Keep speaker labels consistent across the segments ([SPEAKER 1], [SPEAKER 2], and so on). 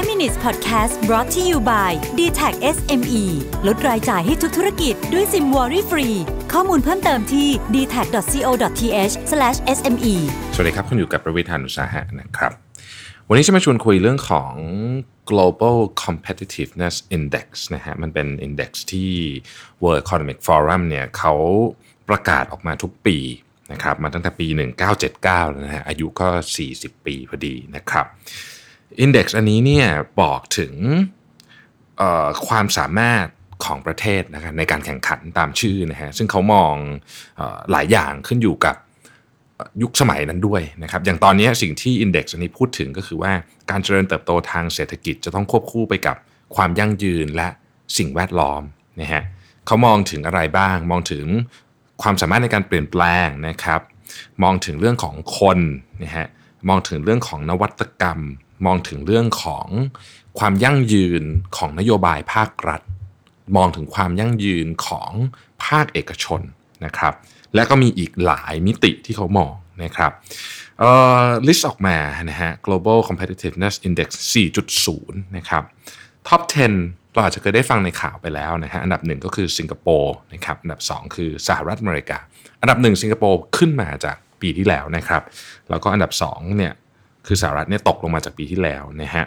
[SPEAKER 1] 5 minutes podcast brought to you by d t a c SME ลดรายจ่ายให้ทุกธุรกิจด้วยซิมวอรี่ฟรี ข้อมูลเพิ่มเติมที่ d t a c c o t h s m e
[SPEAKER 2] สวัสดีครับ คุณอยู่กับประวิทานุสาหะนะครับ วันนี้จะมาชวนคุยเรื่องของ global competitiveness index นะฮะ มันเป็น index ที่ World Economic Forum เนี่ยเขาประกาศออกมาทุกปีนะครับ มาตั้งแต่ปี 1979แล้วนะฮะ อายุก็ 40 ปีพอดีนะครับ index อันนี้เนี่ยบอกถึงความสามารถของประเทศนะครับในการแข่งขันตามชื่อนะฮะซึ่งเขามองอหลายอย่างขึ้นอยู่กับยุคสมัยนั้นด้วยนะครับอย่างตอนนี้สิ่งที่ Index อันนี้พูดถึงก็คือว่าการเจริญเติบโตทางเศรษฐกิจจะต้องควบคู่ไปกับความยั่งยืนและสิ่งแวดล้อมนะฮะเขามองถึงอะไรบ้าง มองถึงความสามารถในการเปลี่ยนแปลงนะครับ มองถึงเรื่องของคนนะฮะมองถึงเรื่องของนวัตกรรม มองถึงเรื่องของความยั่งยืนของนโยบายภาครัฐ มองถึงความยั่งยืนของภาคเอกชนนะครับ และก็มีอีกหลายมิติที่เขามองนะครับเอ่อ list ออกมานะฮะ global competitiveness index 4.0 นะครับ top 10 เราอาจจะเคยได้ฟังในข่าวไปแล้วนะฮะ อันดับหนึ่งก็คือสิงคโปร์นะครับ อันดับ 2 คือสหรัฐอเมริกา อันดับหนึ่งสิงคโปร์ขึ้นมาจากปีที่แล้วนะครับ แล้วก็อันดับ2เนี่ย คือสหรัฐเนี่ยตกลงมาจากปีที่แล้วนะฮะ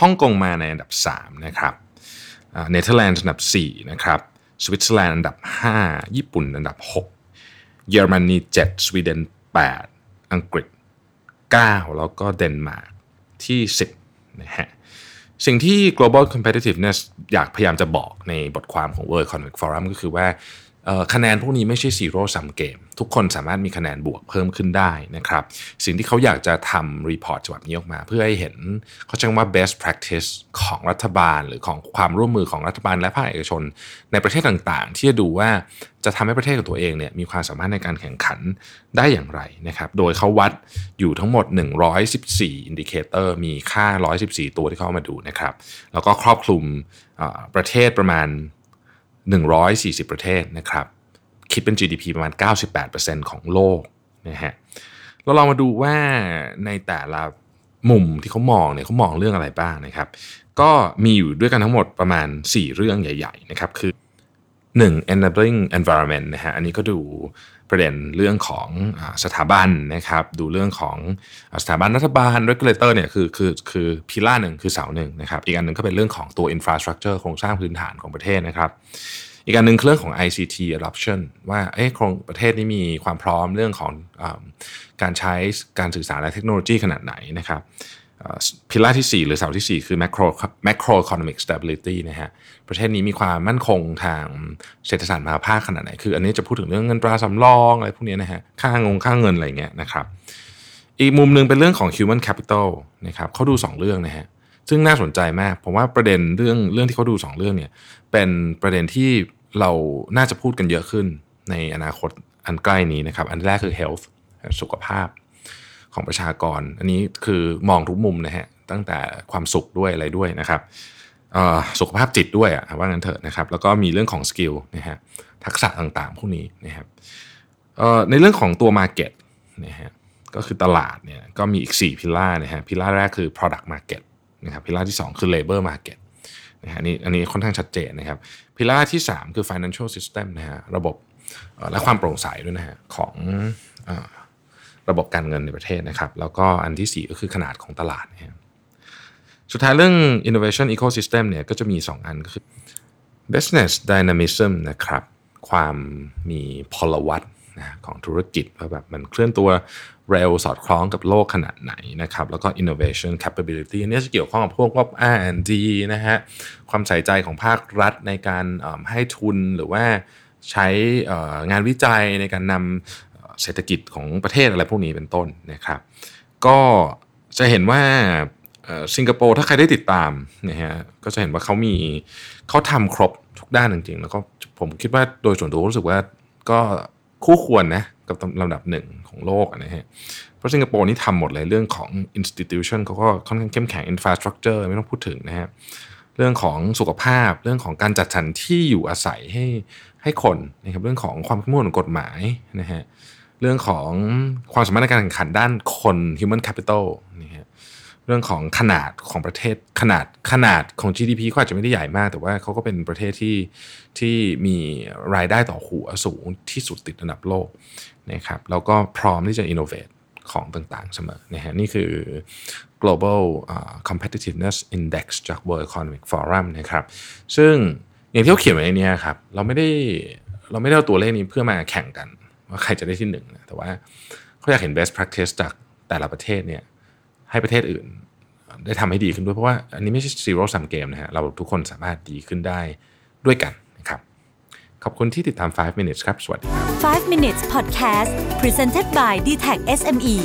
[SPEAKER 2] ฮ่องกงมาในอันดับ3นะครับเนเธอร์แลนด์อันดับ4นะครับสวิตเซอร์แลนด์อันดับ 5 ญี่ปุ่นอันดับ 6 เยอรมนี 7 สวีเดน 8 อังกฤษ 9 แล้วก็เดนมาร์กที่ 10นะฮะสิ่งที่ global competitiveness อยากพยายามจะบอกในบทความของ World Economic Forum ก็คือว่า คะแนนพวกนี้ไม่ใช่ zero sum game ทุกคนสามารถมีคะแนนบวกเพิ่มขึ้นได้นะครับ สิ่งที่เขาอยากจะทำ report ฉบับนี้ออกมา เพื่อให้เห็นเขาใช้คำว่า best practice ของรัฐบาล หรือของความร่วมมือของรัฐบาลและภาคเอกชน ในประเทศต่างๆ ที่จะดูว่าจะทำให้ประเทศของตัวเองเนี่ยมีความสามารถในการแข่งขันได้อย่างไรนะครับ โดยเขาวัดอยู่ทั้งหมด 114 indicator มีค่า 114 ตัวที่เขาเอามาดูนะครับ แล้วก็ครอบคลุมประเทศประมาณ 140 ประเทศนะครับ คิดเป็น GDP ประมาณ 98%ของโลกนะฮะเราลองมาดูว่าในแต่ละมุมที่เขามองเนี่ยเขามองเรื่องอะไรบ้างนะครับ ก็มีอยู่ด้วยกันทั้งหมดประมาณ 4 เรื่องใหญ่ ๆ นะครับ คือ 1. enabling environment นะฮะอันนี้ก็ดู ประเด็นเรื่องของอสถาบันนะครับดูเรื่องของอสถาบันรัฐบาล regulator เนี่ยคือคือคือพิล่าหนึ่งคือเสาหนึ่งนะครับอีกอันหนึ่งก็เป็นเรื่องของตัว infrastructure โครงสร้างพื้นฐานของประเทศนะครับ อีกอันหนึ่งคือเรื่องของ ICT adoption ว่าเอ๊ะโครงประเทศนี้มีความพร้อมเรื่องของอการใช้การสื่อสารและเทคโนโลยีขนาดไหนนะครับ พิล่าที่ 4 หรือเสาที่ 4 คือ macro macro economic stability นะฮะประเทศนี้มีความมั่นคงทางเศรษฐศาสตร์มหาภาคขนาดไหน คืออันนี้จะพูดถึงเรื่องเงินตราสำรองอะไรพวกนี้นะฮะค่างงค่าเงินอะไรเงี้ยนะครับอีกมุมหนึ่งเป็นเรื่องของ human capital นะครับเขาดู 2 เรื่องนะฮะซึ่งน่าสนใจมาก ผมว่าประเด็นเรื่องเรื่องที่เขาดู 2 เรื่องเนี่ยเป็นประเด็นที่เราน่าจะพูดกันเยอะขึ้นในอนาคตอันใกล้นี้นะครับอันแรกคือ health สุขภาพ ของประชากร อันนี้คือมองทุกมุมนะฮะตั้งแต่ความสุขด้วยอะไรด้วยนะครับสุขภาพจิตด้วยอะว่างั้นเถอะนะครับ แล้วก็มีเรื่องของสกิลนะฮะทักษะต่างๆ พวกนี้นะครับในเรื่องของตัว Market นะฮะก็คือตลาดเนี่ยก็มีอีก 4 พิล่านะฮะพิล่าแรกคือ product market นะครับพิล่าที่ 2 คือ labor market นะฮะนี่อันนี้ค่อนข้างชัดเจนนะครับพิล่าที่ 3 คือ financial system นะฮะระบบและความโปร่งใสด้วยนะฮะของ ระบบการเงินในประเทศนะครับ แล้วก็อันที่ 4 ก็คือขนาดของตลาดนะฮะสุดท้ายเรื่อง innovation ecosystem เนี่ยก็จะมี 2 อันก็คือ business dynamism นะครับ ความมีพลวัตนะของธุรกิจว่าแบบมันเคลื่อนตัวเร็วสอดคล้องกับโลกขนาดไหนนะครับ แล้วก็ innovation capability อันนี้จะเกี่ยวข้องกับพวกว่า R&D นะฮะ ความใส่ใจของภาครัฐในการให้ทุนหรือว่าใช้งานวิจัยในการนำ เศรษฐกิจของประเทศอะไรพวกนี้เป็นต้นนะครับ ก็จะเห็นว่าสิงคโปร์ถ้าใครได้ติดตามนะฮะก็จะเห็นว่าเขามีเขาทำครบทุกด้านจริงๆ แล้วก็ผมคิดว่าโดยส่วนตัวรู้สึกว่าก็คู่ควรนะกับลำดับหนึ่งของโลกนะฮะ เพราะสิงคโปร์นี่ทำหมดเลยเรื่องของ institution เขาก็ค่อนข้างเข้มแข็ง infrastructure ไม่ต้องพูดถึงนะฮะ เรื่องของสุขภาพ เรื่องของการจัดสรรที่อยู่อาศัยให้ให้คนนะครับ เรื่องของความเข้มงวดของกฎหมายนะฮะ เรื่องของความสามารถในการแข่งขันด้านคน human capital นี่ฮะเรื่องของขนาดของประเทศขนาดขนาดของ GDP ก็อาจจะไม่ได้ใหญ่มาก แต่ว่าเขาก็เป็นประเทศที่ที่มีรายได้ต่อหัวสูงที่สุดติดอันดับโลกนะครับแล้วก็พร้อมที่จะ innovate ของต่างๆเสมอนะฮะนี่คือ global uh, competitiveness index จาก World Economic Forum นะครับ ซึ่งอย่างที่เขาเขียนไว้ในนี้ครับ เราไม่ได้เราไม่ได้เอาตัวเลขนี้เพื่อมาแข่งกัน ว่าใครจะได้ที่หนึ่งนะแต่ว่าเขาอยากเห็น best practice จากแต่ละประเทศเนี่ยให้ประเทศอื่น ได้ทำให้ดีขึ้นด้วยเพราะว่าอันนี้ไม่ใช่ zero sum game นะฮะเราทุกคนสามารถดีขึ้นได้ด้วยกันนะครับขอบคุณที่ติดตาม 5 minutes ครับ สวัสดีครับ
[SPEAKER 1] 5 minutes podcast presented by d t e c h SME